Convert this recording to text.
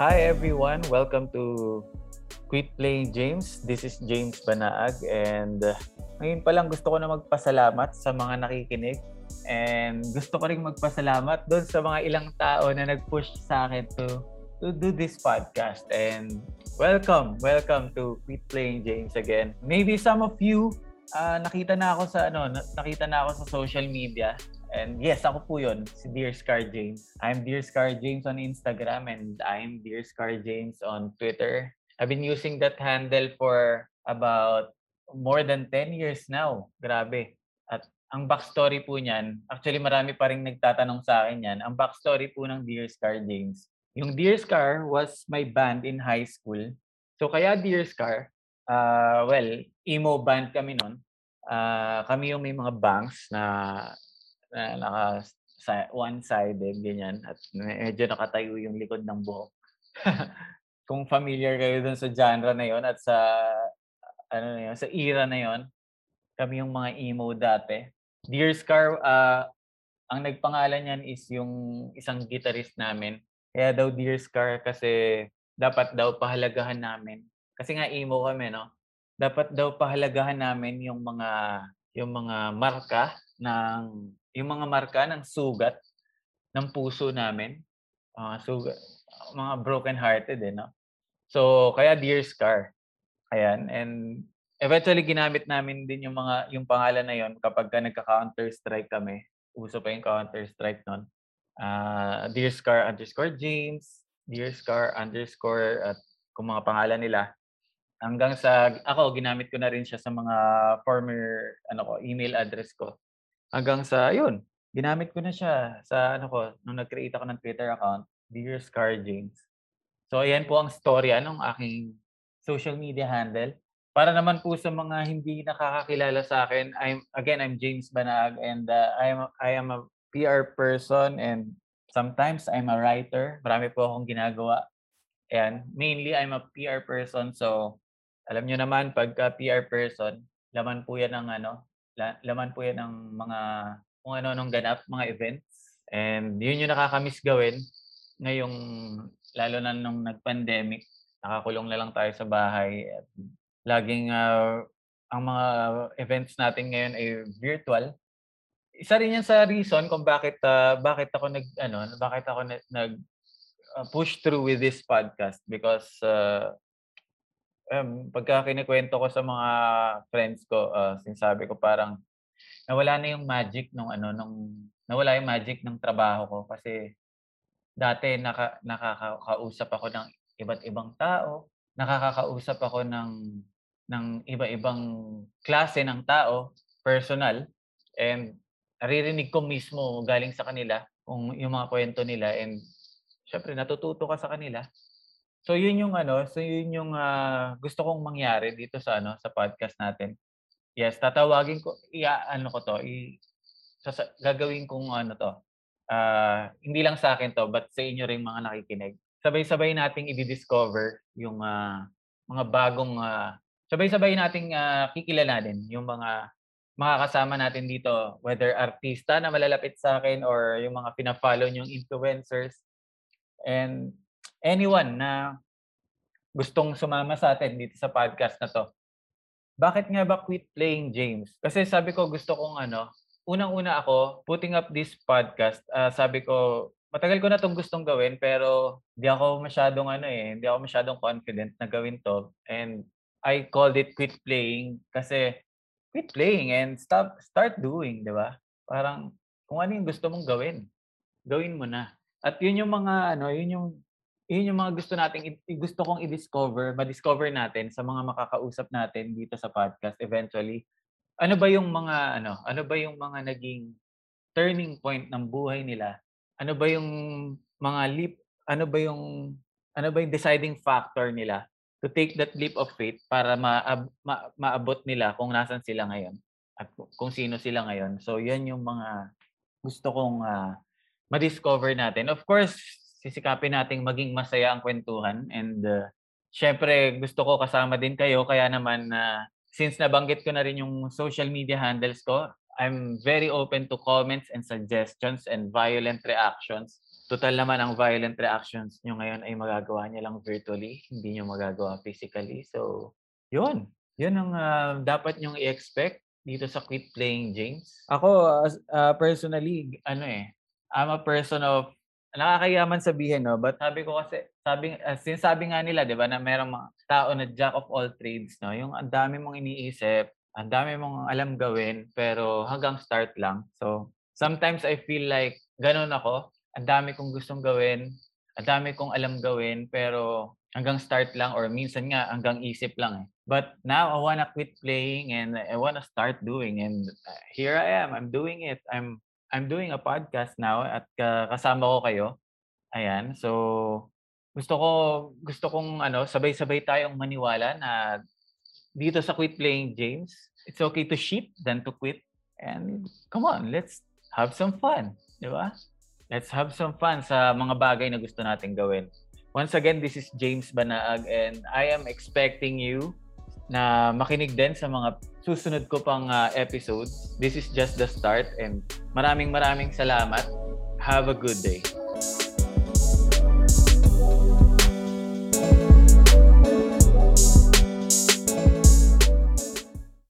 Hi everyone, welcome to Quit Playing James. This is James Banaag and uh, ngayon pa lang gusto ko na magpasalamat sa mga nakikinig and gusto ko rin magpasalamat doon sa mga ilang tao na nag-push sa akin to to do this podcast and welcome, welcome to Quit Playing James again. Maybe some of you uh, nakita na ako sa ano, nakita na ako sa social media And yes, ako po yun, si Dear Scar James. I'm Dear Scar James on Instagram and I'm Dear Scar James on Twitter. I've been using that handle for about more than 10 years now. Grabe. At ang backstory po niyan, actually marami pa rin nagtatanong sa akin yan. Ang backstory po ng Dear Scar James. Yung Dear Scar was my band in high school. So kaya Dear Scar, uh, well, emo band kami nun. Uh, kami yung may mga bangs na na naka one-sided, ganyan. At medyo nakatayo yung likod ng buhok. Kung familiar kayo dun sa genre na yon at sa ano na yun, sa era na yon, kami yung mga emo dati. Dear Scar, uh, ang nagpangalan niyan is yung isang guitarist namin. Kaya daw Dear Scar kasi dapat daw pahalagahan namin. Kasi nga emo kami, no? Dapat daw pahalagahan namin yung mga yung mga marka ng yung mga marka ng sugat ng puso namin. Uh, sugat, mga broken hearted eh, no? So, kaya Dear Scar. Ayan. And eventually ginamit namin din yung mga yung pangalan na yon kapag ka nagka-counter strike kami. Uso pa yung counter strike noon. Uh, Dear Scar underscore James, Dear Scar underscore at kung mga pangalan nila. Hanggang sa ako ginamit ko na rin siya sa mga former ano ko email address ko Hanggang sa yun, ginamit ko na siya sa ano ko, nung nag-create ako ng Twitter account, Dear Scar James. So ayan po ang storya ng aking social media handle. Para naman po sa mga hindi nakakakilala sa akin, I'm again I'm James Banag and uh, I am I am a PR person and sometimes I'm a writer. Marami po akong ginagawa. Ayan, mainly I'm a PR person so alam niyo naman pagka PR person, laman po yan ng ano, laman po yan ng mga kung ano nung ganap, mga events. And yun yung nakakamiss gawin ngayong lalo na nung nag-pandemic. Nakakulong na lang tayo sa bahay. At laging uh, ang mga events natin ngayon ay virtual. Isa rin yan sa reason kung bakit uh, bakit ako nag ano, bakit ako nag, uh, push through with this podcast because um, pagka kinikwento ko sa mga friends ko, uh, sinasabi ko parang nawala na yung magic nung ano nung nawala yung magic ng trabaho ko. Kasi dati naka, nakakausap ako ng iba't ibang tao, nakakakausap ako ng ng iba-ibang klase ng tao, personal, and naririnig ko mismo galing sa kanila kung yung mga kwento nila and syempre natututo ka sa kanila So yun yung ano, so yun yung uh, gusto kong mangyari dito sa ano sa podcast natin. Yes, tatawagin ko iya ano ko to, i sasa, gagawin kong ano to. Uh, hindi lang sa akin to, but sa inyo ring mga nakikinig. Sabay-sabay nating i-discover yung uh, mga bagong uh, sabay-sabay nating uh, kikilalanin yung mga makakasama natin dito, whether artista na malalapit sa akin or yung mga pina-follow yung influencers. And anyone na gustong sumama sa atin dito sa podcast na to. Bakit nga ba quit playing James? Kasi sabi ko gusto kong ano, unang-una ako putting up this podcast. Uh, sabi ko matagal ko na tong gustong gawin pero hindi ako masyadong ano eh, hindi ako masyadong confident na gawin to. And I called it quit playing kasi quit playing and stop start doing, 'di ba? Parang kung ano yung gusto mong gawin, gawin mo na. At yun yung mga ano, yun yung yun yung mga gusto nating gusto kong i-discover, ma-discover natin sa mga makakausap natin dito sa podcast eventually. Ano ba yung mga ano, ano ba yung mga naging turning point ng buhay nila? Ano ba yung mga leap, ano ba yung ano ba yung deciding factor nila to take that leap of faith para ma, ma, maabot nila kung nasan sila ngayon at kung sino sila ngayon. So, yan yung mga gusto kong uh, ma-discover natin. Of course, sisikapin nating maging masaya ang kwentuhan and uh, syempre gusto ko kasama din kayo kaya naman uh, since nabanggit ko na rin yung social media handles ko, I'm very open to comments and suggestions and violent reactions. total naman ang violent reactions nyo ngayon ay magagawa niya lang virtually, hindi nyo magagawa physically. So, yun. Yun ang uh, dapat nyong i-expect dito sa Quit Playing James. Ako, uh, personally, ano eh, I'm a person of nakakayaman sabihin, no? But sabi ko kasi, sabi, uh, sinasabi nga nila, di ba, na merong mga tao na jack of all trades, no? Yung ang dami mong iniisip, ang dami mong alam gawin, pero hanggang start lang. So, sometimes I feel like ganun ako. Ang dami kong gustong gawin, ang dami kong alam gawin, pero hanggang start lang or minsan nga hanggang isip lang eh. But now I wanna quit playing and I wanna start doing and uh, here I am. I'm doing it. I'm I'm doing a podcast now at kasama ko kayo. Ayan. So gusto ko gusto kong ano sabay-sabay tayong maniwala na dito sa Quit Playing James, it's okay to ship than to quit. And come on, let's have some fun, di ba? Let's have some fun sa mga bagay na gusto nating gawin. Once again, this is James Banaag and I am expecting you na makinig din sa mga susunod ko pang uh, episodes. This is just the start and maraming maraming salamat. Have a good day.